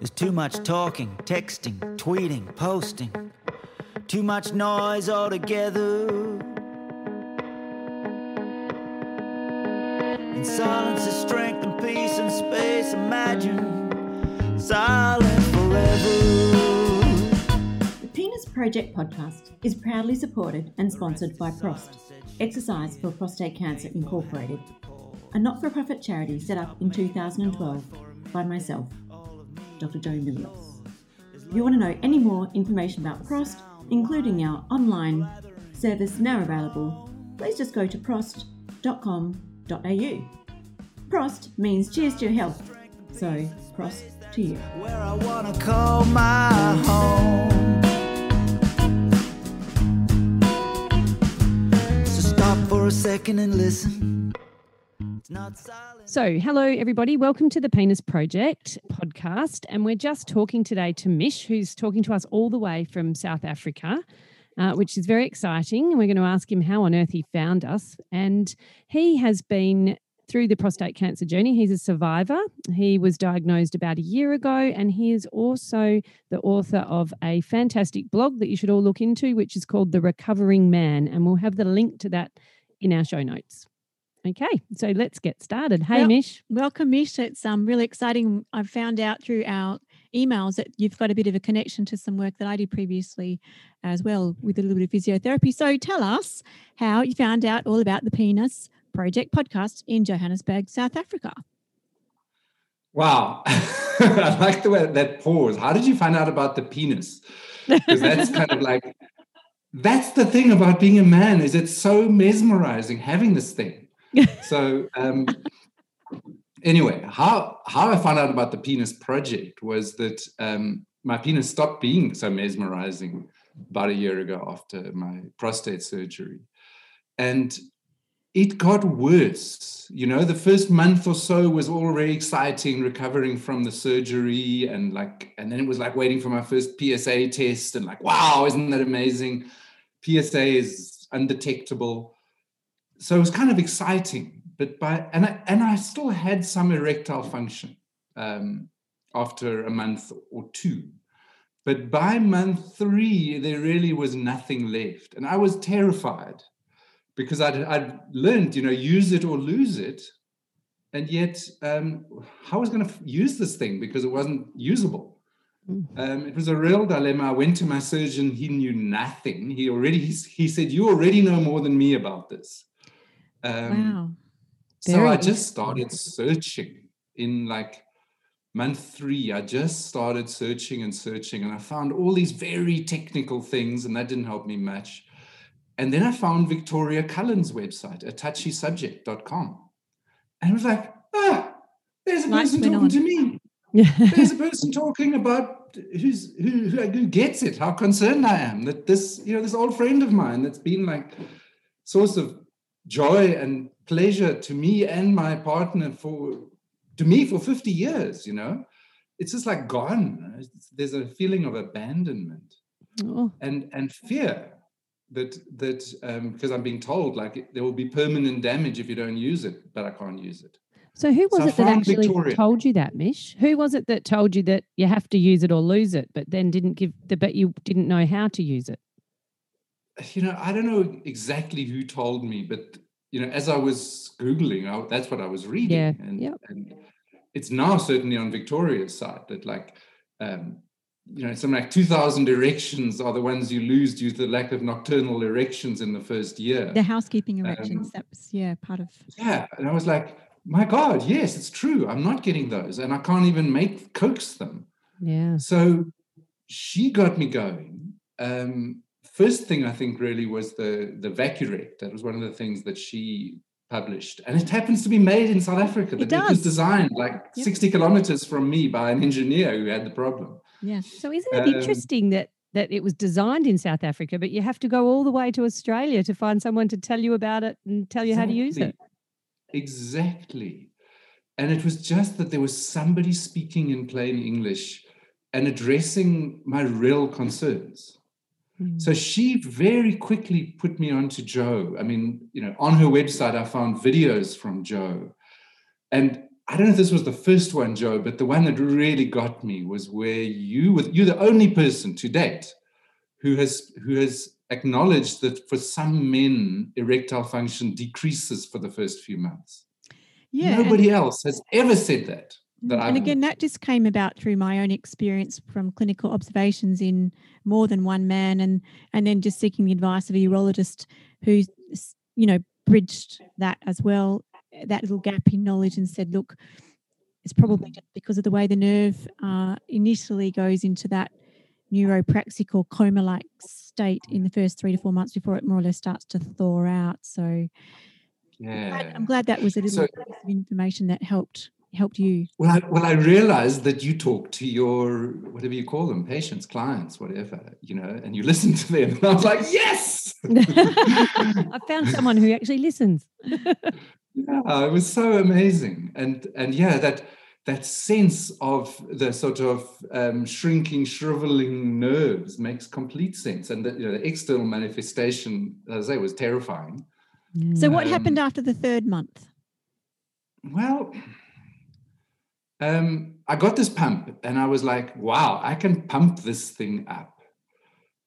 There's too much talking, texting, tweeting, posting. Too much noise altogether. In silence is strength and peace and space. Imagine silent forever. The Penis Project podcast is proudly supported and sponsored by PROST, Exercise for Prostate Cancer Incorporated, a not for profit charity set up in 2012 by myself, Dr. Jo Milios. If you want to know any more information about PROST, including our online service now available, please just go to prost.com.au. Prost means cheers to your health, so prost to you. Where I wanna call my home. So stop for a second and listen. It's not silent. So, hello everybody. Welcome to the Penis Project podcast. And we're just talking today to Mish, who's talking to us all the way from South Africa, uh, which is very exciting. And we're going to ask him how on earth he found us. And he has been through the prostate cancer journey. He's a survivor. He was diagnosed about a year ago, and he is also the author of a fantastic blog that you should all look into, which is called The Recovering Man. And we'll have the link to that in our show notes. Okay, so let's get started. Hey, Well- Mish. Welcome, Mish. It's um, really exciting. I've found out through our emails that you've got a bit of a connection to some work that I did previously as well with a little bit of physiotherapy. So tell us how you found out all about the Penis Project podcast in Johannesburg, South Africa. Wow. I like the way that pause. How did you find out about the penis? Because that's kind of like that's the thing about being a man is it's so mesmerizing having this thing. So um anyway, how how I found out about the penis project was that um my penis stopped being so mesmerizing about a year ago after my prostate surgery. And it got worse. You know, the first month or so was all very exciting, recovering from the surgery, and like, and then it was like waiting for my first PSA test, and like, wow, isn't that amazing? PSA is undetectable, so it was kind of exciting. But by and I, and I still had some erectile function um, after a month or two. But by month three, there really was nothing left, and I was terrified because I'd, I'd learned, you know, use it or lose it. And yet, um, how was going to use this thing because it wasn't usable? Um, it was a real dilemma. I went to my surgeon. He knew nothing. He already, he, he said, You already know more than me about this. Um, wow. so I just started searching in like month three. I just started searching and searching, and I found all these very technical things, and that didn't help me much. And then I found Victoria Cullen's website, touchysubject.com. And it was like, ah, there's a person talking on. to me. There's a person talking about who's who, who who gets it, how concerned I am that this, you know, this old friend of mine that's been like source of joy and pleasure to me and my partner for to me for 50 years, you know. It's just like gone. There's a feeling of abandonment Oh, and and fear that that um, because I'm being told like there will be permanent damage if you don't use it, but I can't use it. So who was So it that actually told you that, Mish? Who was it that told you that you have to use it or lose it, but then didn't give the but you didn't know how to use it? You know, I don't know exactly who told me, but you know, as I was googling, I, that's what I was reading, Yeah, and, yep. and it's now certainly on Victoria's site that like. Um, you know, something like 2,000 erections are the ones you lose due to the lack of nocturnal erections in the first year. The housekeeping Um, erections. that was, yeah, part of. Yeah. And I was like, my God, yes, it's true. I'm not getting those. And I can't even make coax them. Yeah. So she got me going. Um, first thing I think really was the the Vacurect. That was one of the things that she published. And it happens to be made in South Africa. It thing was designed like. 60 kilometers from me by an engineer who had the problem. Yeah. So isn't it Um, interesting that that it was designed in South Africa, but you have to go all the way to Australia to find someone to tell you about it and tell you how to use it? Exactly. And it was just that there was somebody speaking in plain English and addressing my real concerns. Mm. So she very quickly put me on to Jo. I mean, you know, on her website, I found videos from Jo. And I don't know if this was the first one, Jo, but the one that really got me was where you were you're the only person to date who has who has acknowledged that for some men erectile function decreases for the first few months. Yeah. Nobody else has ever said that. That and I've again, that just came about through my own experience from clinical observations in more than one man, and and then just seeking the advice of a urologist who, s- you know, bridged that as well, that little gap in knowledge, and said, look, it's probably just because of the way the nerve uh, initially goes into that neuropraxic or coma-like state in the first three to four months before it more or less starts to thaw out. So I'm yeah. glad, I'm glad that was a little So- piece of information that helped helped you. Well, I, well, I realized that you talk to your whatever you call them, patients, clients, whatever, you know, and you listen to them. And I was like, yes, I found someone who actually listens. yeah, it was so amazing, and and yeah, that that sense of the sort of um, shrinking, shriveling nerves makes complete sense, and the, you know, the external manifestation, as I say, was terrifying. So what Um, happened after the third month? Well, um, I got this pump and I was like, wow, I can pump this thing up.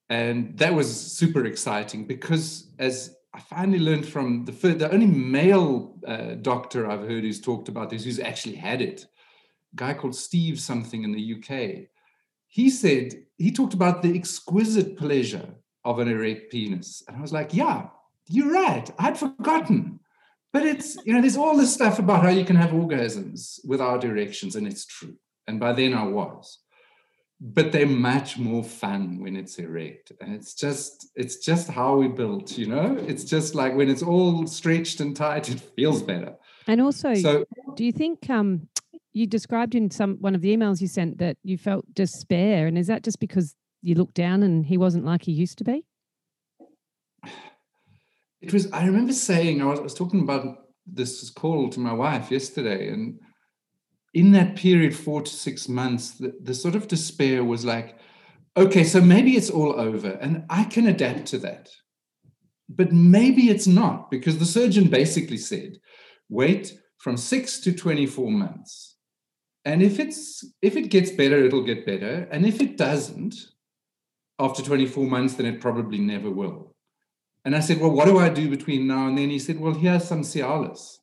And that was super exciting because as I finally learned from the fir- the only male uh, doctor I've heard who's talked about this, who's actually had it, a guy called Steve something in the UK. He said, he talked about the exquisite pleasure of an erect penis. And I was like, yeah, you're right. I'd forgotten. But it's, you know, there's all this stuff about how you can have orgasms without erections, and it's true. And by then I was. But they're much more fun when it's erect. And it's just, it's just how we built, you know? It's just like when it's all stretched and tight, it feels better. And also, So do you think um, you described in some one of the emails you sent that you felt despair, and is that just because you looked down and he wasn't like he used to be? It was i remember saying i was, I was talking about this call to my wife yesterday and in that period four to six months the, the sort of despair was like okay so maybe it's all over and i can adapt to that. But maybe it's not because the surgeon basically said wait from 6 to 24 months. And if it's if it gets better it'll get better and if it doesn't after 24 months then it probably never will and I said, Well, what do I do between now and then? He said, Well, here's some Cialis,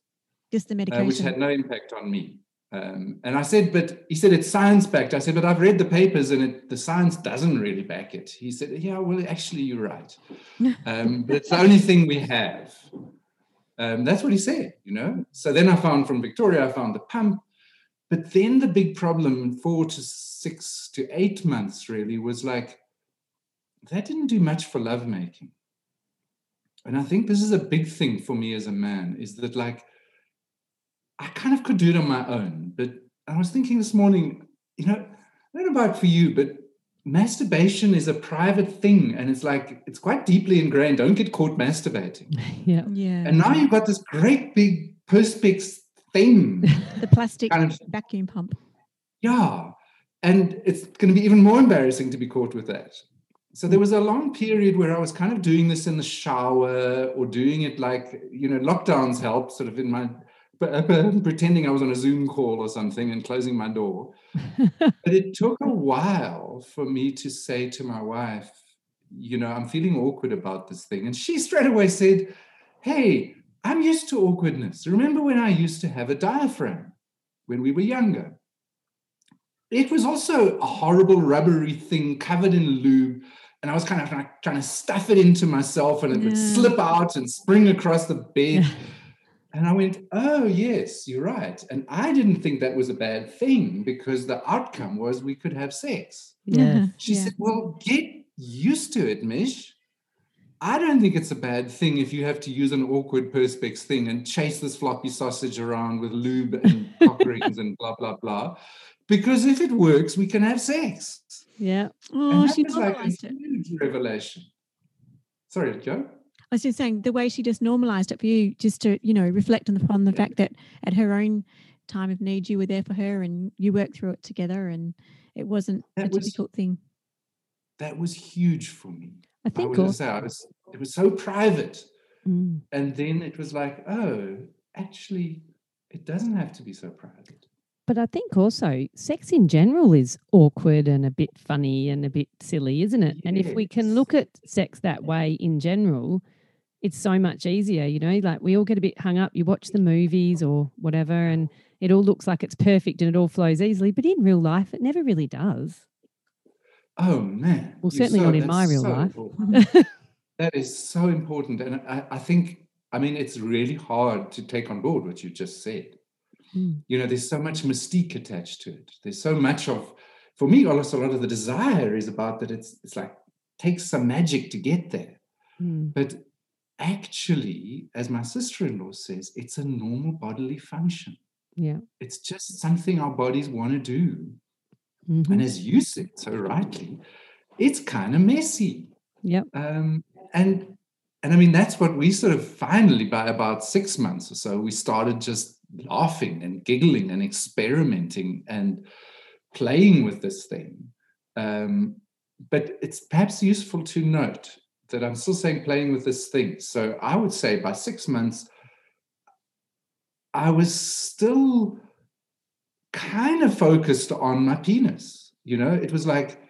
Just the uh, medication. which had no impact on me. Um, and I said, But he said, It's science backed. I said, But I've read the papers and it, the science doesn't really back it. He said, Yeah, well, actually, you're right. Um, but it's the only thing we have. Um, that's what he said, you know. So then I found from Victoria, I found the pump. But then the big problem, four to six to eight months, really, was like, that didn't do much for lovemaking and I think this is a big thing for me as a man is that like I kind of could do it on my own, but I was thinking this morning, you know, I don't know about for you, but masturbation is a private thing and it's like it's quite deeply ingrained. Don't get caught masturbating. yeah. yeah. And now you've got this great big perspex thing. the plastic kind of vacuum pump. Yeah. And it's going to be even more embarrassing to be caught with that. So there was a long period where I was kind of doing this in the shower or doing it like, you know, lockdowns helped sort of in my pretending I was on a Zoom call or something and closing my door. but it took a while for me to say to my wife, you know, I'm feeling awkward about this thing. And she straight away said, Hey, I'm used to awkwardness. Remember when I used to have a diaphragm when we were younger? It was also a horrible rubbery thing covered in lube. And I was kind of trying, trying to stuff it into myself and it would slip out and spring across the bed. And I went, oh, yes, you're right. And I didn't think that was a bad thing because the outcome was we could have sex. Yeah. Mm-hmm. She Yeah. said, well, get used to it, Mish. I don't think it's a bad thing if you have to use an awkward perspex thing and chase this floppy sausage around with lube and cock rings and blah, blah, blah. Because if it works, we can have sex. Yeah. Oh, and she was like a normalized it. huge revelation. Sorry, Jo. I was just saying the way she just normalized it for you, just to you know reflect on the, upon the Yeah. fact that at her own time of need, you were there for her and you worked through it together, and it wasn't a was- difficult thing. That was huge for me. I I think was, say, I was, it was so private. Mm. And then it was like, oh, actually, it doesn't have to be so private. But I think also sex in general is awkward and a bit funny and a bit silly, isn't it? And if we can look at sex that way in general, it's so much easier, you know, like we all get a bit hung up. You watch the movies or whatever, and it all looks like it's perfect and it all flows easily. But in real life, it never really does. Oh man. Well, certainly not in my real so life. that is so important. And I, I think, I mean, it's really hard to take on board what you just said. Mm. You know, there's so much mystique attached to it. There's so much of, for me, also a lot of the desire is about that it's it's like takes some magic to get there. Mm. But actually, as my sister-in-law says, it's a normal bodily function. Yeah. It's just something our bodies want to do. Mhm. And as you said so rightly, it's kind of messy. Yeah. Um, and and I mean that's what we sort of finally by about six months or so we started just laughing and giggling and experimenting and playing with this thing. Um, but it's perhaps useful to note that I'm still saying playing with this thing. So I would say by six months, I was still kind of focused on my penis. You know, it was like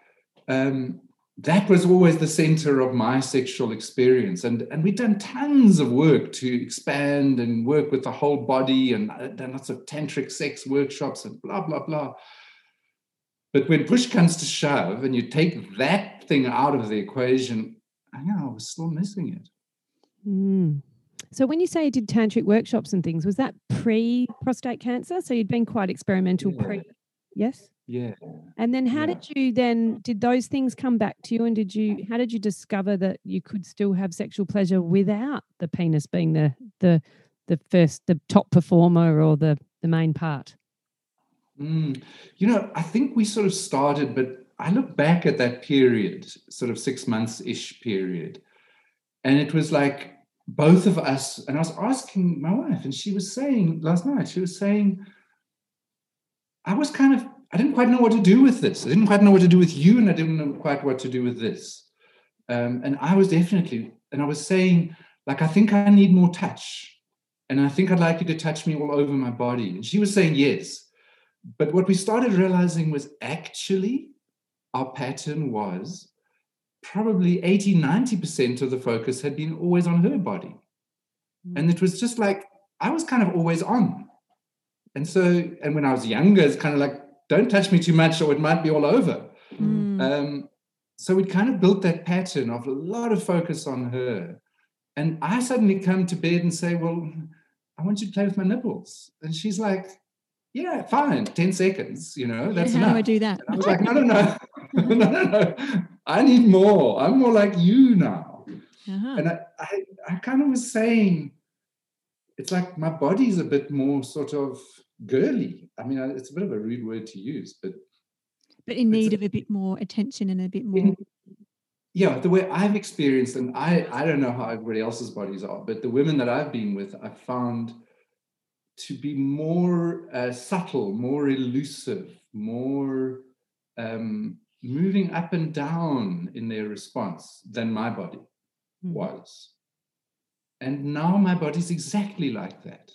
um, that was always the center of my sexual experience, and and we'd done tons of work to expand and work with the whole body, and uh, done lots of tantric sex workshops and blah blah blah. But when push comes to shove, and you take that thing out of the equation, I know I was still missing it. Mm. So when you say you did tantric workshops and things, was that pre prostate cancer? So you'd been quite experimental Yeah. pre. Yes. Yeah. And then how Yeah. did you then did those things come back to you and did you how did you discover that you could still have sexual pleasure without the penis being the the the first the top performer or the the main part? Mm. You know, I think we sort of started, but I look back at that period, sort of six months ish period, and it was like both of us. And I was asking my wife, and she was saying last night, she was saying, I was kind of, I didn't quite know what to do with this. I didn't quite know what to do with you, and I didn't know quite what to do with this. Um, and I was definitely, and I was saying, like, I think I need more touch. And I think I'd like you to touch me all over my body. And she was saying yes. But what we started realizing was actually our pattern was probably 80, 90% of the focus had been always on her body. And it was just like, I was kind of always on. And so, and when I was younger, it's kind of like, don't touch me too much or it might be all over. Mm. Um, so we'd kind of built that pattern of a lot of focus on her. And I suddenly come to bed and say, Well, I want you to play with my nipples. And she's like, Yeah, fine, 10 seconds, you know, that's How enough. do I do that? And I was like, No, no, no, no, no, no. I need more. I'm more like you now. Uh-huh. And I, I, I kind of was saying, it's like my body's a bit more sort of girly. I mean, it's a bit of a rude word to use, but But in need of a bit more attention and a bit more. in, yeah, the way I've experienced, and I, I don't know how everybody else's bodies are, but the women that I've been with, I've found to be more uh, subtle, more elusive, more um, moving up and down in their response than my body Mm. was. And now my body's exactly like that.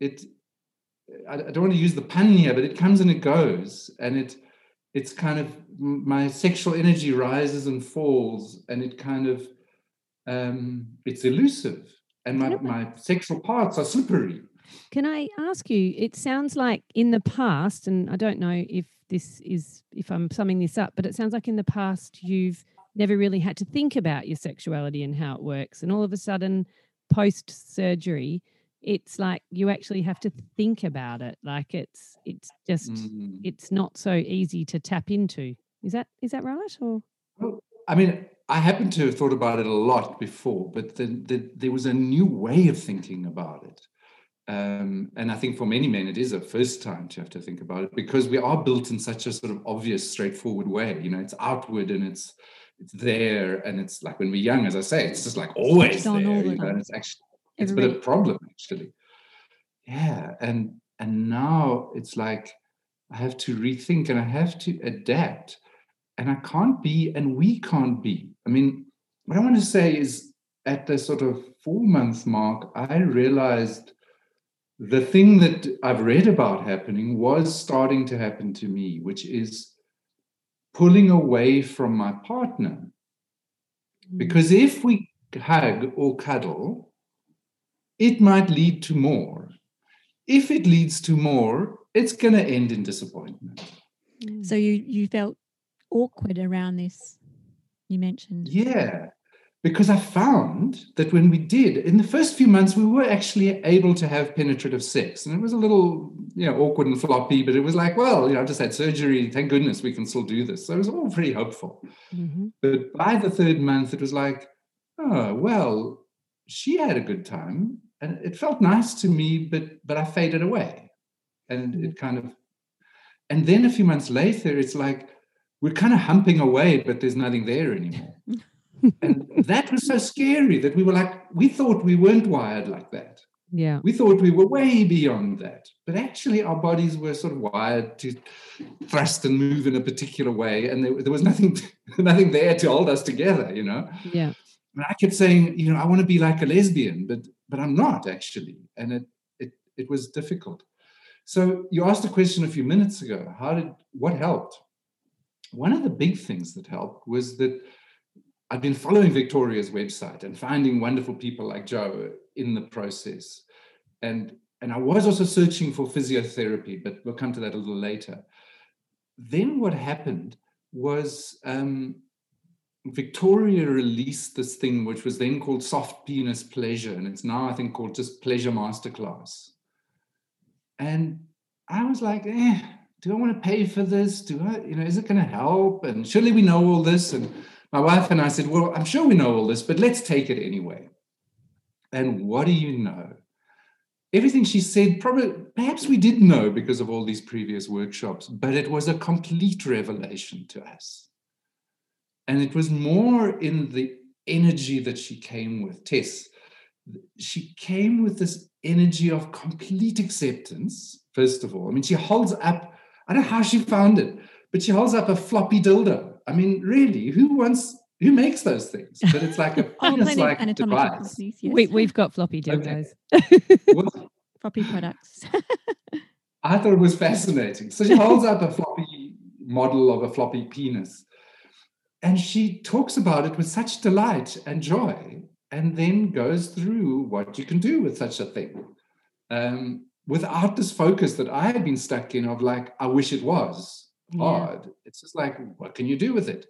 It, I, don't want to use the pun here, but it comes and it goes, and it, it's kind of my sexual energy rises and falls, and it kind of, um, it's elusive, and my, my sexual parts are slippery. Can I ask you? It sounds like in the past, and I don't know if this is if I'm summing this up, but it sounds like in the past you've never really had to think about your sexuality and how it works, and all of a sudden, post surgery, it's like you actually have to think about it. Like it's it's just Mm. it's not so easy to tap into. Is that is that right? Or Well, I mean, I happen to have thought about it a lot before, but then the, there was a new way of thinking about it. Um, and I think for many men, it is a first time to have to think about it because we are built in such a sort of obvious, straightforward way. You know, it's outward and it's it's there, and it's like when we're young, as I say, it's just like always there. You know, and it's actually it's been a problem actually. Yeah, and and now it's like I have to rethink and I have to adapt, and I can't be, and we can't be. I mean, what I want to say is at the sort of four month mark, I realized the thing that I've read about happening was starting to happen to me, which is pulling away from my partner. Mm. Because if we hug or cuddle, it might lead to more. If it leads to more, it's going to end in disappointment. Mm. So you you felt awkward around this. You mentioned. Yeah because I found that when we did, in the first few months, we were actually able to have penetrative sex. And it was a little, you know, awkward and floppy, but it was like, well, you know, I just had surgery. Thank goodness we can still do this. So it was all pretty hopeful. Mm-hmm. But by the third month, it was like, oh, well, she had a good time. And it felt nice to me, but but I faded away. And mm-hmm. it kind of and then a few months later, it's like we're kind of humping away, but there's nothing there anymore. and that was so scary that we were like, we thought we weren't wired like that. Yeah. We thought we were way beyond that. But actually, our bodies were sort of wired to thrust and move in a particular way. And there, there was nothing, nothing there to hold us together, you know? Yeah. And I kept saying, you know, I want to be like a lesbian, but but I'm not actually. And it it it was difficult. So you asked a question a few minutes ago. How did what helped? One of the big things that helped was that I'd been following Victoria's website and finding wonderful people like Jo in the process. And, and I was also searching for physiotherapy, but we'll come to that a little later. Then what happened was um, Victoria released this thing, which was then called Soft Penis Pleasure, and it's now, I think, called just Pleasure Masterclass. And I was like, eh, do I want to pay for this? Do I, you know, is it going to help? And surely we know all this. And my wife and I said, Well, I'm sure we know all this, but let's take it anyway. And what do you know? Everything she said, probably, perhaps we did know because of all these previous workshops, but it was a complete revelation to us. And it was more in the energy that she came with. Tess, she came with this energy of complete acceptance, first of all. I mean, she holds up, I don't know how she found it, but she holds up a floppy dildo I mean, really, who wants who makes those things? But it's like a penis-like device. Yes. We, we've got floppy dildos. Okay. floppy products. I thought it was fascinating. So she holds up a floppy model of a floppy penis, and she talks about it with such delight and joy, and then goes through what you can do with such a thing. Um, without this focus that I had been stuck in of like, I wish it was yeah. odd. It's just like, what can you do with it?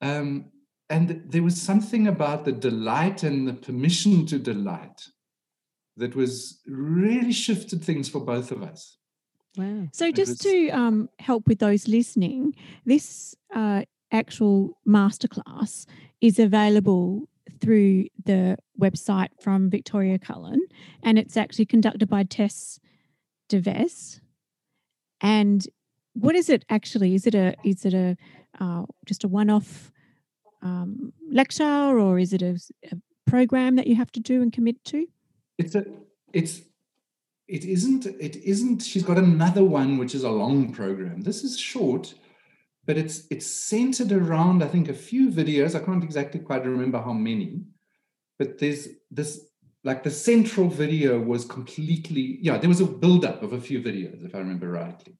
Um, and there was something about the delight and the permission to delight that was really shifted things for both of us. Wow. So, just was, to um, help with those listening, this uh, actual masterclass is available through the website from Victoria Cullen, and it's actually conducted by Tess Deves. And what is it actually? Is it a is it a uh, just a one off um, lecture or is it a, a, program that you have to do and commit to? It's a it's it isn't it isn't. She's got another one which is a long program. This is short, but it's it's centered around I think a few videos. I can't exactly quite remember how many, but there's this like the central video was completely yeah there was a build up of a few videos if i remember rightly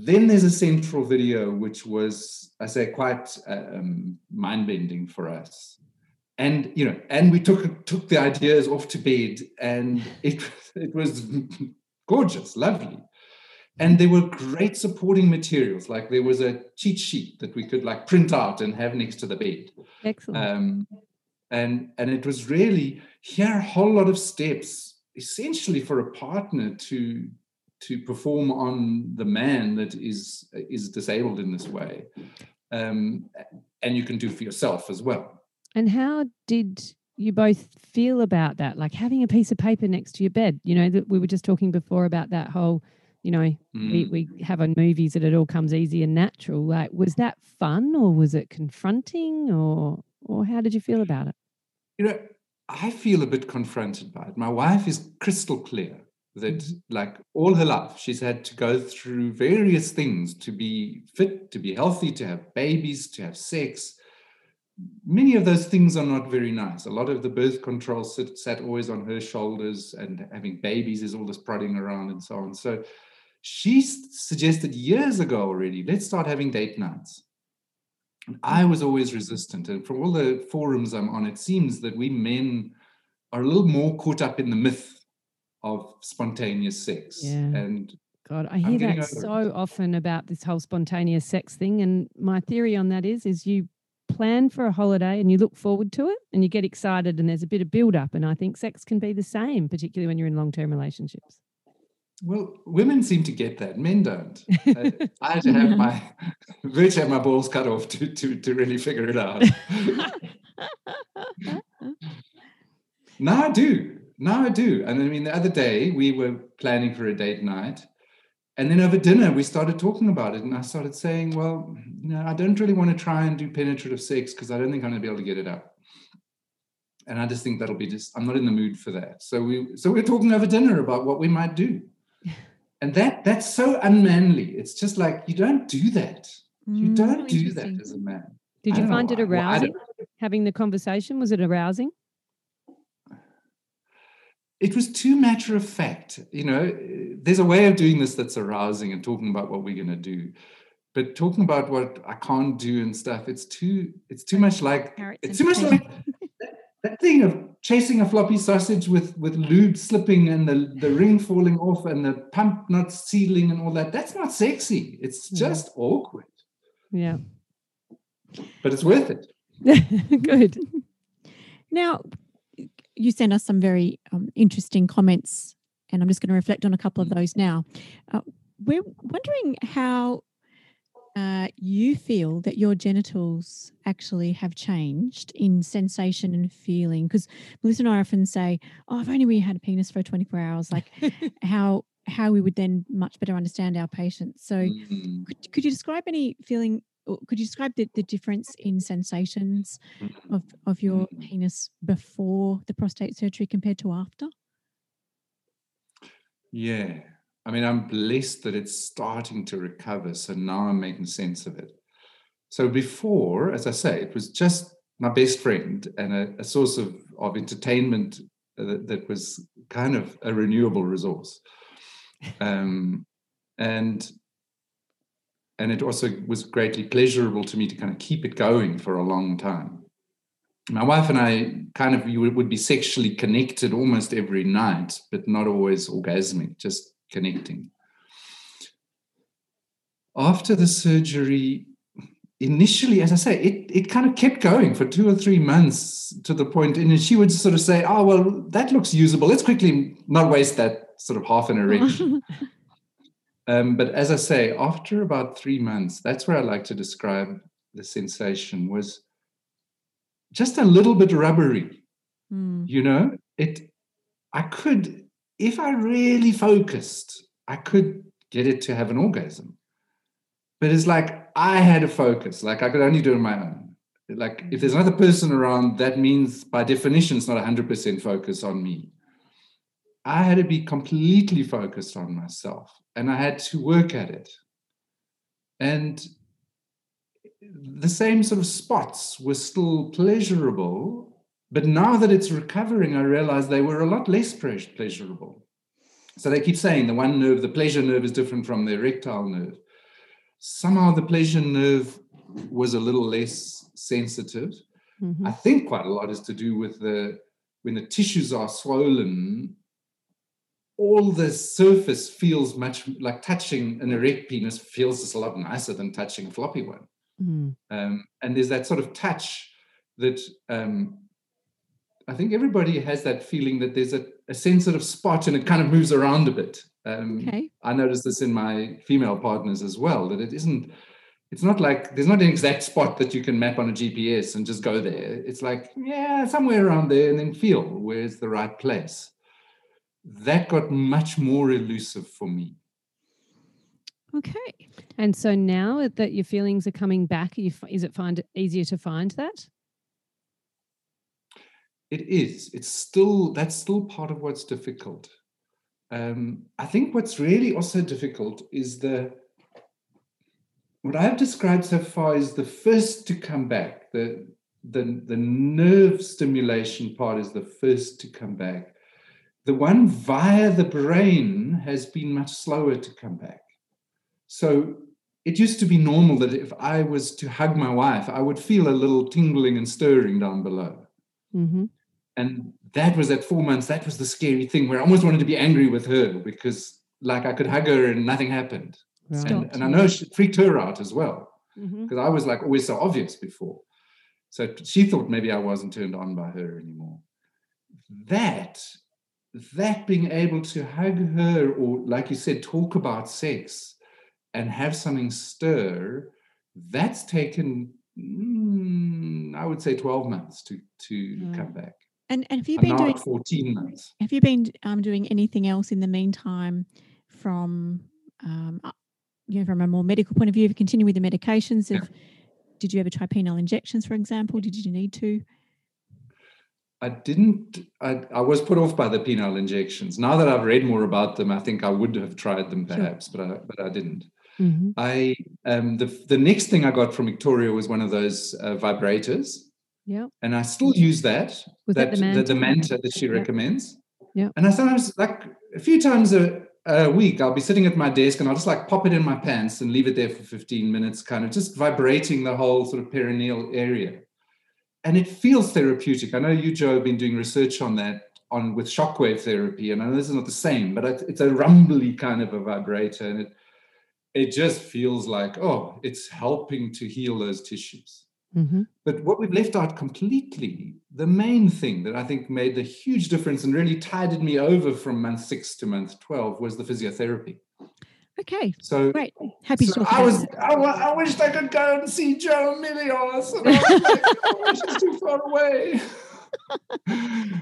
then there's a central video, which was, I say, quite um, mind-bending for us. And you know, and we took took the ideas off to bed, and it it was gorgeous, lovely. And there were great supporting materials. Like there was a cheat sheet that we could like print out and have next to the bed. Excellent. Um, and and it was really here a whole lot of steps essentially for a partner to to perform on the man that is is disabled in this way um, and you can do for yourself as well and how did you both feel about that, like having a piece of paper next to your bed. You know, that we were just talking before about that whole, you know, Mm. we, we have on movies that it all comes easy and natural. Like, was that fun or was it confronting or or how did you feel about it? You know, I feel a bit confronted by it. My wife is crystal clear that, like, all her life, she's had to go through various things to be fit, to be healthy, to have babies, to have sex. Many of those things are not very nice. A lot of the birth control sit, sat always on her shoulders, and having babies is all this prodding around and so on. So she suggested years ago already let's start having date nights. And I hmm. was always resistant. And from all the forums I'm on, it seems that we men are a little more caught up in the myth of spontaneous sex. Yeah. And God, I hear that so often about this whole spontaneous sex thing. And my theory on that is, is you plan for a holiday and you look forward to it and you get excited and there's a bit of build up. And I think sex can be the same, particularly when you're in long term relationships. Well, women seem to get that, men don't. I, I had to have my virtually have my balls cut off to, to, to really figure it out. Now I do. Now I do. And I mean, the other day we were planning for a date night. And then over dinner, we started talking about it. And I started saying, well, you know, I don't really want to try and do penetrative sex because I don't think I'm going to be able to get it up. And I just think that'll be just, I'm not in the mood for that. So we, so we're talking over dinner about what we might do. And that, that's so unmanly. It's just like, you don't do that. You Mm, don't how do that as a man. Did you don't know find it why. Well, arousing? Having the conversation, was it arousing? it was too matter of fact. You know, there's a way of doing this that's arousing and talking about what we're going to do, but talking about what I can't do and stuff, it's too, it's too much like, Carrots it's too much peas. like that, thing of chasing a floppy sausage with with lube slipping and the the ring falling off and the pump not sealing and all that. That's not sexy. It's Yeah. just awkward, Yeah. but it's worth it. Good. Now, you sent us some very um, interesting comments, and I'm just going to reflect on a couple of those now. Uh, we're wondering how uh, you feel that your genitals actually have changed in sensation and feeling. Because Melissa and I often say, "Oh, if only we had a penis for 24 hours," like how how we would then much better understand our patients. So, Mm. could, could you describe any feeling? Or could you describe the, the difference in sensations of, of your Mm. penis before the prostate surgery compared to after? Yeah. I mean, I'm blessed that it's starting to recover. So now I'm making sense of it. So before, as I say, it was just my best friend and a, a source of, of entertainment uh, that, that was kind of a renewable resource. Um, and and it also was greatly pleasurable to me to kind of keep it going for a long time. My wife and I kind of would be sexually connected almost every night, but not always orgasmic, just connecting. After the surgery, initially, as I say, it, it kind of kept going for two or three months to the point, and she would sort of say, Oh, well, that looks usable. Let's quickly not waste that sort of half an erection. Um, but as I say, after about three months, that's where I like to describe the sensation was just a little bit rubbery. Mm, You know, it. I could, if I really focused, I could get it to have an orgasm. But it's like I had to focus. Like I could only do it on my own. Like if there's mm. another person around, that means by definition it's not 100% focus on me. I had to be completely focused on myself and I had to work at it. And the same sort of spots were still pleasurable, but now that it's recovering, I realize they were a lot less pleasurable. So they keep saying the one nerve, the pleasure nerve, is different from the erectile nerve. Somehow the pleasure nerve was a little less sensitive. Mhm. I think quite a lot is to do with the when the tissues are swollen, all the surface feels much like touching an erect penis feels just a lot nicer than touching a floppy one. Mm. Um, and there's that sort of touch that um, I think everybody has that feeling that there's a, a sensitive spot and it kind of moves around a bit. Um, okay. I notice this in my female partners as well that it isn't it's not like there's not an exact spot that you can map on a GPS and just go there. It's like, yeah, somewhere around there and then feel where's the right place. That got much more elusive for me. Okay. And so now that your feelings are coming back, you, is it find easier to find that? It is. It's still that's still part of what's difficult. Um, I think what's really also difficult is the what I've described so far is the first to come back. The the the nerve stimulation part is the first to come back. The one via the brain has been much slower to come back. So it used to be normal that if I was to hug my wife, I would feel a little tingling and stirring down below. Mm-hmm. And that was at four months, that was the scary thing where I almost wanted to be angry with her because, like, I could hug her and nothing happened. Right. And, and I know she freaked her out as well Mm-hmm. because I was like always so obvious before. So she thought maybe I wasn't turned on by her anymore. That, that being able to hug her or, like you said, talk about sex and have something stir, that's taken, mm, I would say, 12 months to, to Right. come back. And, and have you been doing 14 months. have you been um, doing anything else in the meantime from um, uh, you know from a more medical point of view? Have you continued with the medications? Yeah. Did you ever try penile injections, for example? Did you need to? I didn't, I, I was put off by the penile injections. Now that I've read more about them, I think I would have tried them Sure. perhaps, but, I, but I didn't. Mm-hmm. I um, the the next thing I got from Victoria was one of those uh, vibrators, Yeah. and I still use that. Was that the the, the Manta that she Yeah. recommends. Yeah. And I sometimes like a few times a, a week I'll be sitting at my desk and I'll just like pop it in my pants and leave it there for 15 minutes, kind of just vibrating the whole sort of perineal area. And it feels therapeutic. I know you, Jo, have been doing research on that on with shockwave therapy, and I know this is not the same, but it's a rumbly kind of a vibrator, and it it just feels like oh, it's helping to heal those tissues. Mm-hmm. But what we've left out completely, the main thing that I think made the huge difference and really tided me over from month six to month 12 was the physiotherapy. Okay, So, great. Happy to so I was. I, I wished I could go and see Jo Milios. And I was like, oh, she's too far away.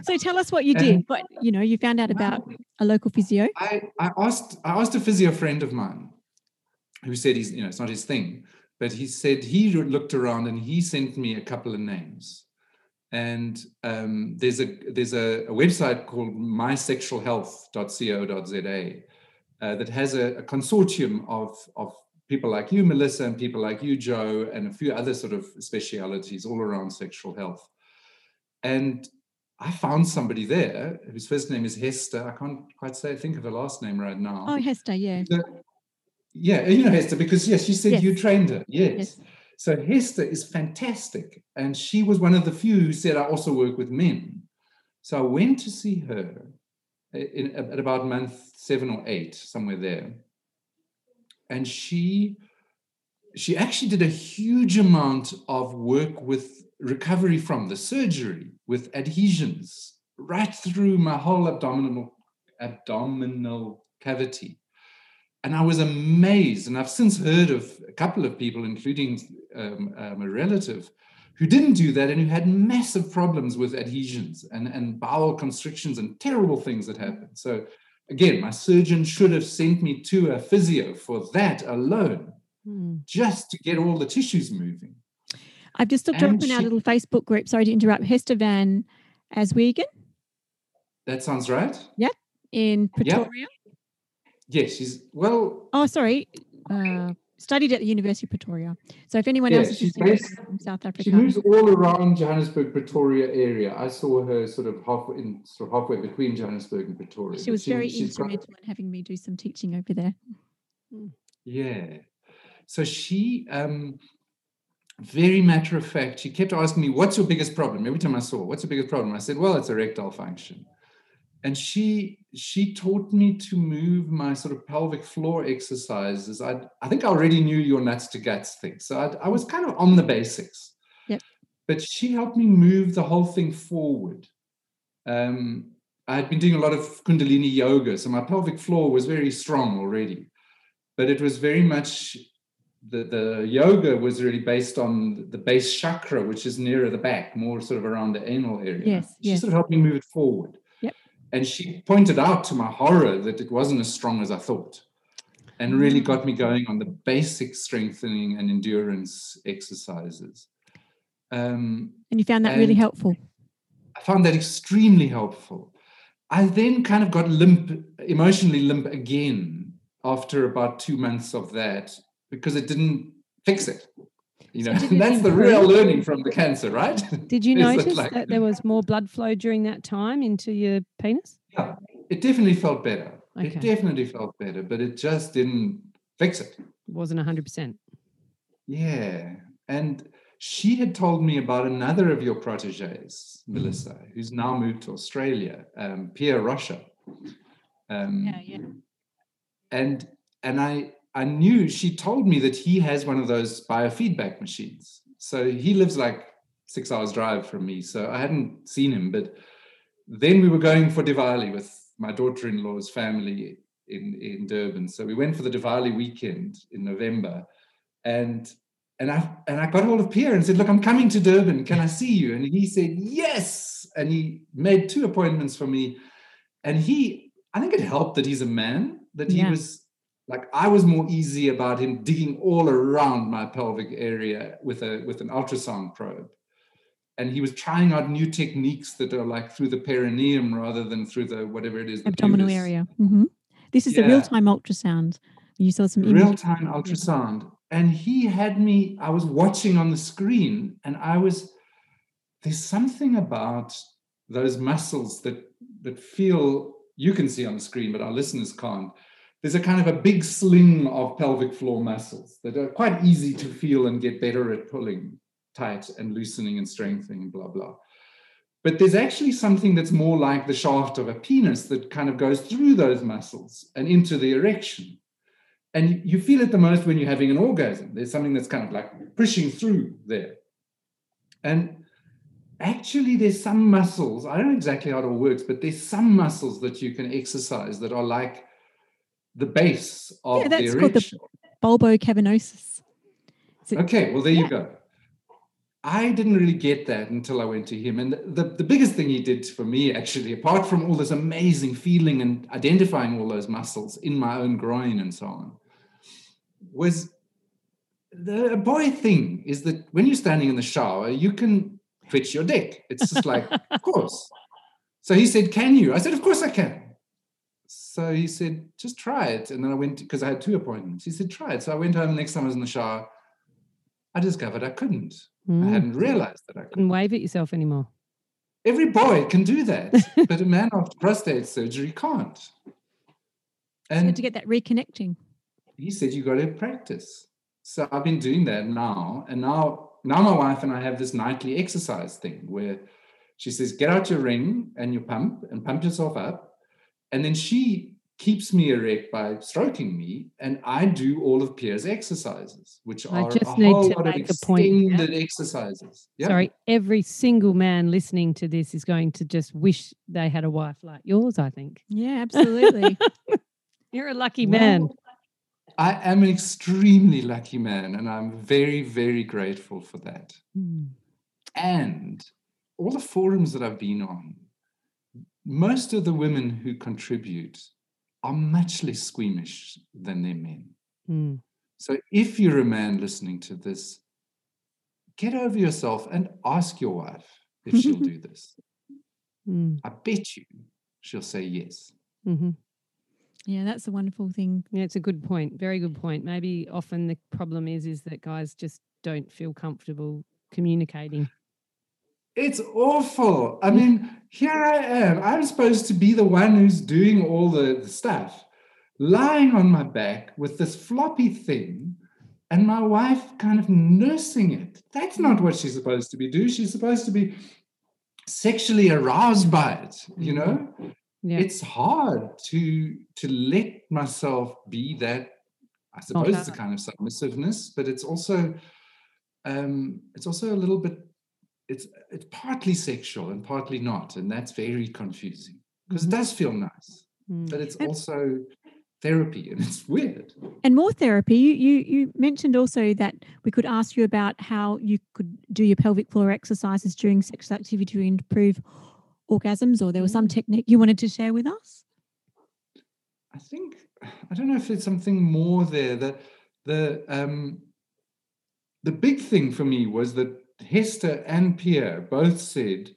So tell us what you And- did. What you know, you found out about a local physio. I, I asked I asked a physio friend of mine who said he's you know it's not his thing, but he said he looked around and he sent me a couple of names. And um, there's a there's a, a website called mysexualhealth.co.za uh, that has a, a consortium of of people like you, Melissa, and people like you, Jo, and a few other sort of specialities all around sexual health. And I found somebody there whose first name is Hester. I can't quite say think of her last name right now. Oh, Hester, yeah. Yeah, you know Hester because yes, you said you trained her. Yes. Yes. So Hester is fantastic, and she was one of the few who said I also work with men. So I went to see her eh, in, at about month seven or eight, somewhere there, and she she actually did a huge amount of work with recovery from the surgery with adhesions right through my whole abdominal abdominal cavity and I was amazed. And I've since heard of a couple of people, including um, um, a relative, who didn't do that and who had massive problems with adhesions and, and bowel constrictions and terrible things that happened. So, again, my surgeon should have sent me to a physio for that alone, Mm. just to get all the tissues moving. I've just looked up in our little Facebook group. Sorry to interrupt. Hester Van Aswegen That sounds right. Yeah. In Pretoria. Yes, she's well. Oh, sorry. Uh, studied at the University of Pretoria. So if anyone Yeah, else is she's based- from South Africa, She moves all around Johannesburg, Pretoria area. I saw her sort of halfway in, sort of halfway between Johannesburg and Pretoria. she was very she's got- instrumental in having me do some teaching over there. Yeah. So she, um, very matter of fact, she kept asking me, What's your biggest problem? Every time I saw, her, What's your biggest problem? I said, Well, it's erectile function. And she she taught me to move my sort of pelvic floor exercises. I I think I already knew your nuts to guts thing. So I, I was kind of on the basics. Yep. But she helped me move the whole thing forward. Um, I had been doing a lot of Kundalini yoga, so my pelvic floor was very strong already but it was very much the, the yoga was really based on the base chakra, which is nearer the back, more sort of around the anal area. Yes, She yes. sort of helped me move it forward. And she pointed out to my horror that it wasn't as strong as I thought and really got me going on the basic strengthening and endurance exercises. Um, And you found that really helpful. I found that extremely helpful. I then kind of got limp, emotionally limp again after about two months of that because it didn't fix it. You know, it that's the real learning from the cancer, right? Did you notice like- that there was more blood flow during that time into your penis? Yeah, it definitely felt better. Okay. It definitely felt better, but it just didn't fix it. It wasn't 100%. Yeah. And she had told me about another of your proteges, Melissa, who's now moved to Australia, um, Pierre Russia. Um, Yeah, yeah. and and I I knew she told me that he has one of those biofeedback machines. So he lives like six hours drive from me. So I hadn't seen him, but then we were going for Diwali with my daughter-in-law's family in in Durban. So we went for the Diwali weekend in November, and and I and I got hold of Pierre and said, "Look, I'm coming to Durban. Can I see you?" And he said, "Yes." And he made two appointments for me. And he, I think it helped that he's a man. That he Yeah. was like I was more easy about him digging all around my pelvic area with a with an ultrasound probe. And he was trying out new techniques that are like through the perineum rather than through the whatever it is. Abdominal area. hmm This is a Yeah. real time ultrasound. You saw some real time ultrasound. And he had me, I was watching on the screen, and I was, there's something about those muscles that that feel you can see on the screen, but our listeners can't. There's a kind of a big sling of pelvic floor muscles that are quite easy to feel and get better at pulling tight and loosening and strengthening, blah, blah. But there's actually something that's more like the shaft of a penis that kind of goes through those muscles and into the erection and you- feel it the most when you're having an orgasm. There's something that's kind of like pushing through there. And actually, there's some muscles, I don't know exactly how it all works, but there's some muscles that you can exercise that are like the base of Yeah, the that's called the-. Bulbocavernosus. So- Okay, well, there you go. I didn't really get that until I went to him. And the, the, the biggest thing he did for me, actually, apart from all this amazing feeling and identifying all those muscles in my own groin and so on, was the boy thing is that when you're standing in the shower, you can twitch your dick. It's just like, of course. So he said, Can you? I said, Of course I can. So he said, Just try it. And then I went because I had two appointments. He said, Try it. So I went home the next time I was in the shower. I discovered I couldn't. I Mm. hadn't realized that I Couldn't couldn't. wave at yourself anymore. Every boy can do that, but a man after prostate surgery can't. You And to get that reconnecting. he said you got to practice so i've been doing that now and now now my wife and i have this nightly exercise thing where she says get out your ring and your pump and pump yourself up and then she keeps me erect by stroking me and i do all of pierre's exercises which I are just a need whole to lot of make a point here. extended exercises yeah Sorry, every single man listening to this is going to just wish they had a wife like yours, I think. Yeah, absolutely. You're a lucky man. I am an extremely lucky man, and I'm very, very grateful for that. Mm. And all the forums that I've been on, most of the women who contribute are much less squeamish than their men. Mm. So if you're a man listening to this, get over yourself and ask your wife if she'll do this. Mm. I bet you she'll say yes. hmm yeah, that's a wonderful thing. Yeah, it's a good point. Very good point. Maybe often the problem is is that guys just don't feel comfortable communicating. It's awful. I mean, here I am. I'm supposed to be the one who's doing all the, the stuff, lying on my back with this floppy thing, and my wife kind of nursing it. That's not what she's supposed to be doing. She's supposed to be sexually aroused by it, you know? Yeah. It's hard to to let myself be that. I suppose it's a kind of submissiveness, but it's also um, it's also a little bit it's it's partly sexual and partly not, and that's very confusing because Mhm. it does feel nice, Mm. but it's also therapy, and it's weird. And more therapy. You, you you mentioned also that we could ask you about how you could do your pelvic floor exercises during sexual activity to improve orgasms, or there was some technique you wanted to share with us. I think I don't know if there's something more there. The the um, the big thing for me was that Hester and Pierre both said,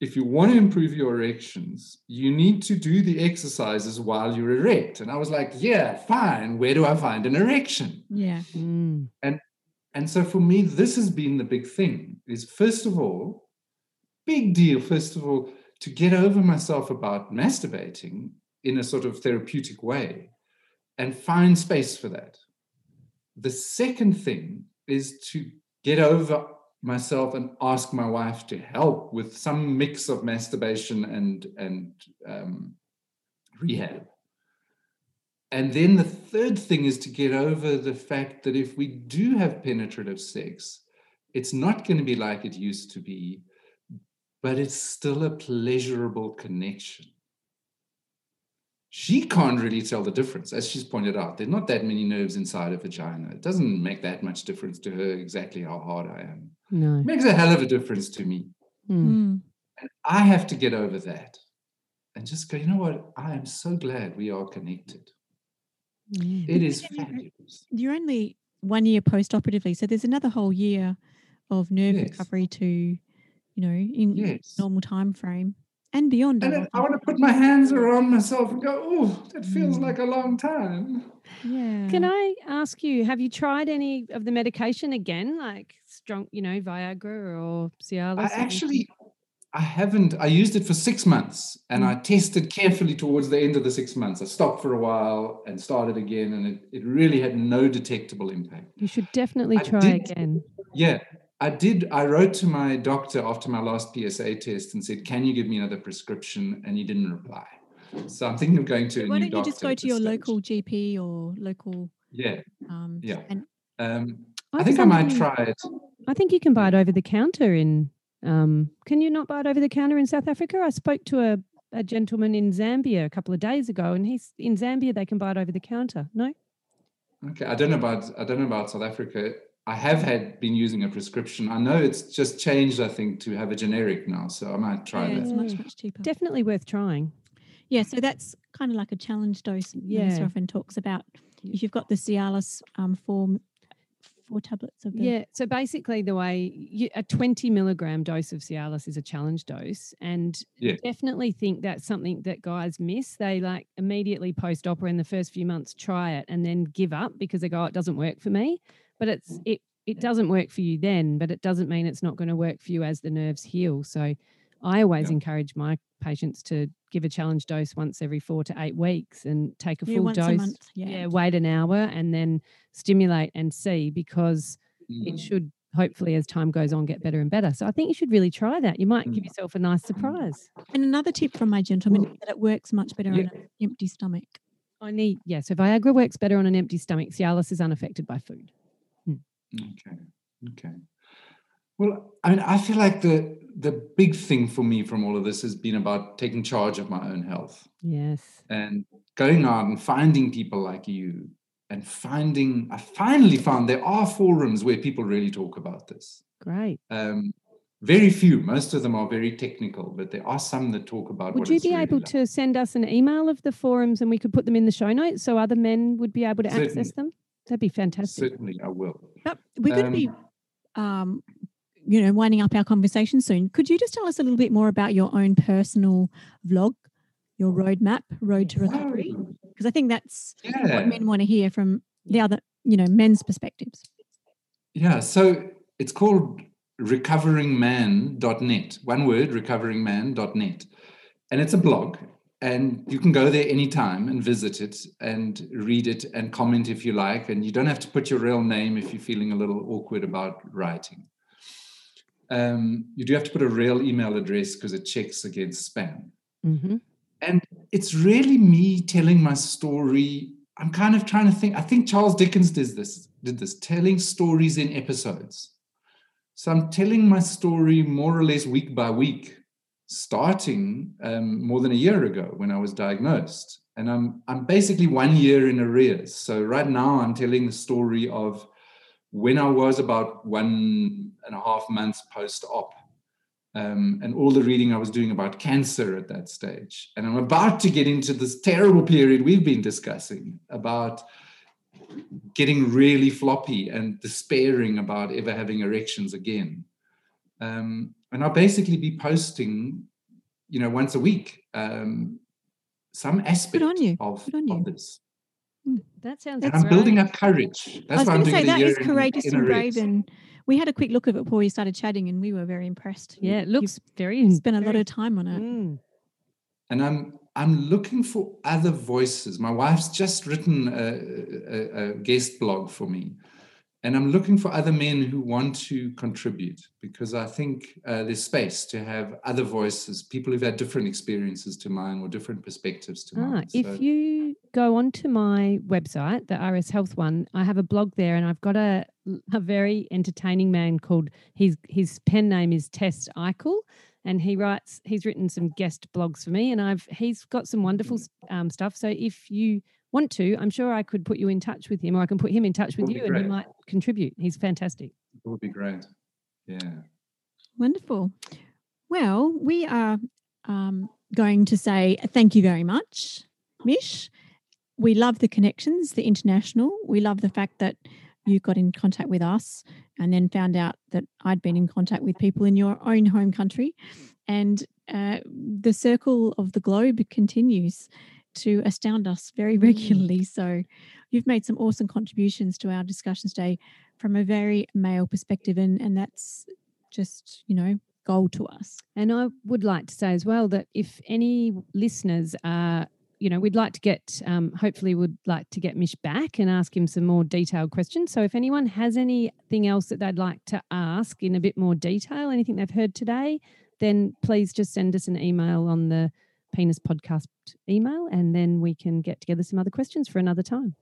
if you want to improve your erections, you need to do the exercises while you're erect. And I was like, yeah, fine. Where do I find an erection? Yeah. Mm. And so for me, this has been the big thing is first of all, big deal, first of all, to get over myself about masturbating in a sort of therapeutic way and find space for that. The second thing is to get over myself and ask my wife to help with some mix of masturbation and and um, rehab. And then the third thing is to get over the fact that if we do have penetrative sex, it's not going to be like it used to be, but it's still a pleasurable connection. She can't really tell the difference, as she's pointed out. there's not that many nerves inside a vagina. It doesn't make that much difference to her exactly how hard I am. No. It makes a hell of a difference to me. Mm. And I have to get over that and just go, you know what? I am so glad we are connected. Yeah. It is you- fabulous. You're only one year post-operatively, so there's another whole year of nerve Yes. recovery to, you know, in Yes. normal time frame and beyond. And I then I think. want to put my hands around myself and go, oh, that feels Mm. like a long time. Yeah. Can I ask you, have you tried any of the medication again, like strong, you know, Viagra or Cialis? I actually, I haven't. I used it for six months and I tested carefully towards the end of the six months. I stopped for a while and started again, and it, it really had no detectable impact. You should definitely try did- again. Yeah, I did. I wrote to my doctor after my last PSA test and said, "Can you give me another prescription?" And he didn't reply. So I'm thinking of going to a Why don't you just go to your stage. local GP or local? Yeah, Um, Yeah. And um, I was think I might try it. I think you can buy it over the counter in. Um, can you not buy it over the counter in South Africa? I spoke to a, a gentleman in Zambia a couple of days ago, and he's in Zambia. They can buy it over the counter. No, Okay, I don't know about I don't know about South Africa. I have had been using a prescription. I know it's just changed. I think to have a generic now, so I might try yeah, that. it's much much cheaper. definitely worth trying. Yeah, so that's kind of like a challenge dose. Melissa Yeah. often talks about if you've got the Cialis um, form, four tablets of the Yeah. So basically, the way you, a 20 milligram dose of Cialis is a challenge dose. And Yeah. definitely think that's something that guys miss. They like immediately post opera in the first few months try it and then give up because they go, "Oh, it doesn't work for me. But it's, it, it doesn't work for you then, but it doesn't mean it's not going to work for you as the nerves heal. So I always Yeah. encourage my patients to give a challenge dose once every four to eight weeks and take a yeah, full a dose. month. Yeah. yeah, wait an hour and then stimulate and see because Mm. it should hopefully as time goes on get better and better. So I think you should really try that. You might give Mm. yourself a nice surprise. And another tip from my gentleman is that it works much better Yeah. on an empty stomach. I need yeah, so Viagra works better on an empty stomach. Cialis is unaffected by food. Okay. Okay. Well, I mean, I feel like the the big thing for me from all of this has been about taking charge of my own health Yes. and going out and finding people like you and finding. I finally found there are forums where people really talk about this. Great. Um, very few. Most of them are very technical, but there are some that talk about. Would you be really able like. to send us an email of the forums and we could put them in the show notes so other men would be able to access them? That'd be fantastic. Certainly, I will. But we're going to Um, be, um, you know, winding up our conversation soon. Could you just tell us a little bit more about your own personal vlog, your roadmap, Road to Recovery? Because I think that's yeah. what men want to hear from the other, you know, men's perspectives. Yeah, so it's called recoveringman.net. One word, recoveringman.net. And it's a blog, and you can go there anytime and visit it and read it and comment if you like. And you don't have to put your real name if you're feeling a little awkward about writing. Um, you do have to put a real email address because it checks against spam. hmm And it's really me telling my story. I'm kind of trying to think. I think Charles Dickens did this, did this, telling stories in episodes. So I'm telling my story more or less week by week. Starting um, more than a year ago when I was diagnosed. And I'm, I'm basically one year in arrears. So right now I'm telling the story of when I was about one and a half months post op um, and all the reading I was doing about cancer at that stage. And I'm about to get into this terrible period we've been discussing about getting really floppy and despairing about ever having erections again. Um, and I'll basically be posting, you know, once a week, um, some aspect on you. Of, on you. of this. That sounds. And I'm building up courage. That's I was going to say the that year is in- courageous in and brave, and we had a quick look of it before we started chatting, and we were very impressed. Yeah, it You've looks very. spent a lot of time on it. Mm. and I'm I'm looking for other voices. My wife's just written a, a, a guest blog for me, and I'm looking for other men who want to contribute because I think uh, there's space to have other voices, people who've had different experiences to mine or different perspectives to Ah, mine. if you go onto my website, the RS Health one, I have a blog there, and I've got a a very entertaining man called his his pen name is Tess Eichel, and he writes he's written some guest blogs for me, and I've he's got some wonderful um, stuff. So if you want to, I'm sure I could put you in touch with him, or I can put him in touch with you, and he might contribute. He's fantastic. it would be great. Yeah. Wonderful. Well, we are um, going to say thank you very much, Mish. We love the connections, the international. We love the fact that you got in contact with us and then found out that I'd been in contact with people in your own home country. And uh, the circle of the globe continues to astound us very regularly. So you've made some awesome contributions to our discussions today from a very male perspective. And, and that's just, you know, gold to us. And I would like to say as well that if any listeners are, you know, we'd like to get, um, hopefully, would like to get Mish back and ask him some more detailed questions. So if anyone has anything else that they'd like to ask in a bit more detail, anything they've heard today, then please just send us an email on the Penis Podcast email, and then we can get together some other questions for another time.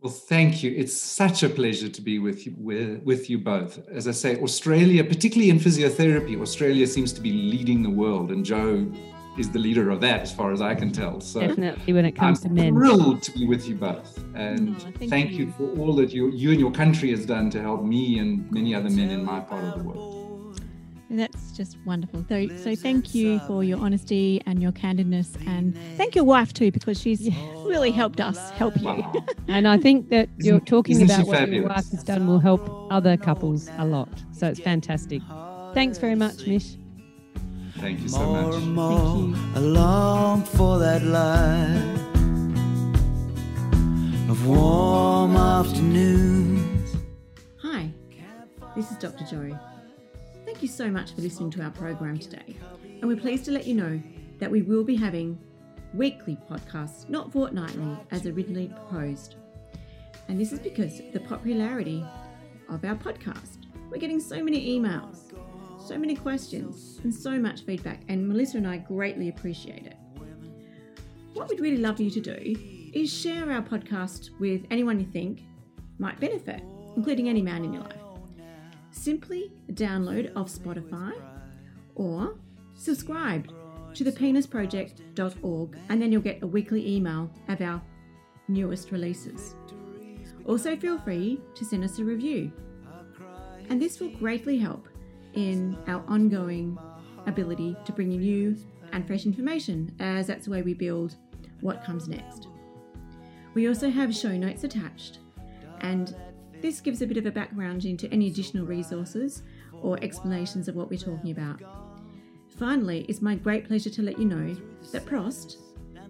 Well, thank you. It's such a pleasure to be with you with, with you both. As I say, Australia, particularly in physiotherapy, Australia seems to be leading the world, and Jo is the leader of that, as far as I can tell. So Definitely when it I'm comes to men. thrilled to be with you both, and Oh, thank thank, you. you. for all that you you and your country has done to help me and many other men in my part of the world. And that's just wonderful. So, so thank you for your honesty and your candidness. And thank your wife too, because she's really helped us help you. Wow. And I think that you're Isn't- talking isn't about what your wife has done will help other couples a lot. So it's fantastic. Thanks very much, Mish. Thank you so more much. and more you. I long for that light of warm afternoons. Hi, this is Dr. Jo. Thank you so much for listening to our program today, and we're pleased to let you know that we will be having weekly podcasts, not fortnightly as originally proposed. And this is because of the popularity of our podcast. We're getting so many emails, so many questions, and so much feedback, and Melissa and I greatly appreciate it. What we'd really love you to do is share our podcast with anyone you think might benefit, including any man in your life. Simply download off Spotify or subscribe to thepenisproject.org and then you'll get a weekly email of our newest releases. Also, feel free to send us a review. And this will greatly help in our ongoing ability to bring you new and fresh information, as that's the way we build what comes next. We also have show notes attached, and this gives a bit of a background into any additional resources or explanations of what we're talking about. Finally, it's my great pleasure to let you know that Prost,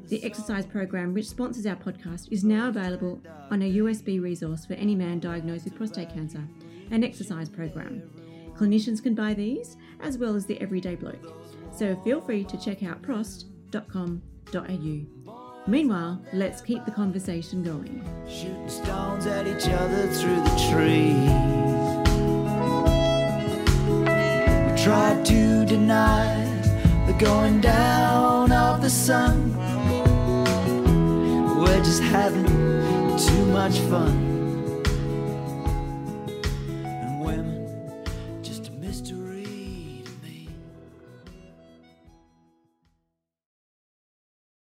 the exercise program which sponsors our podcast, is now available on a USB resource for any man diagnosed with prostate cancer, an exercise program. Clinicians can buy these as well as the Everyday Bloke. So feel free to check out prost.com.au. Meanwhile, let's keep the conversation going. Shooting stones at each other through the trees. We tried to deny the going down of the sun. We're just having too much fun.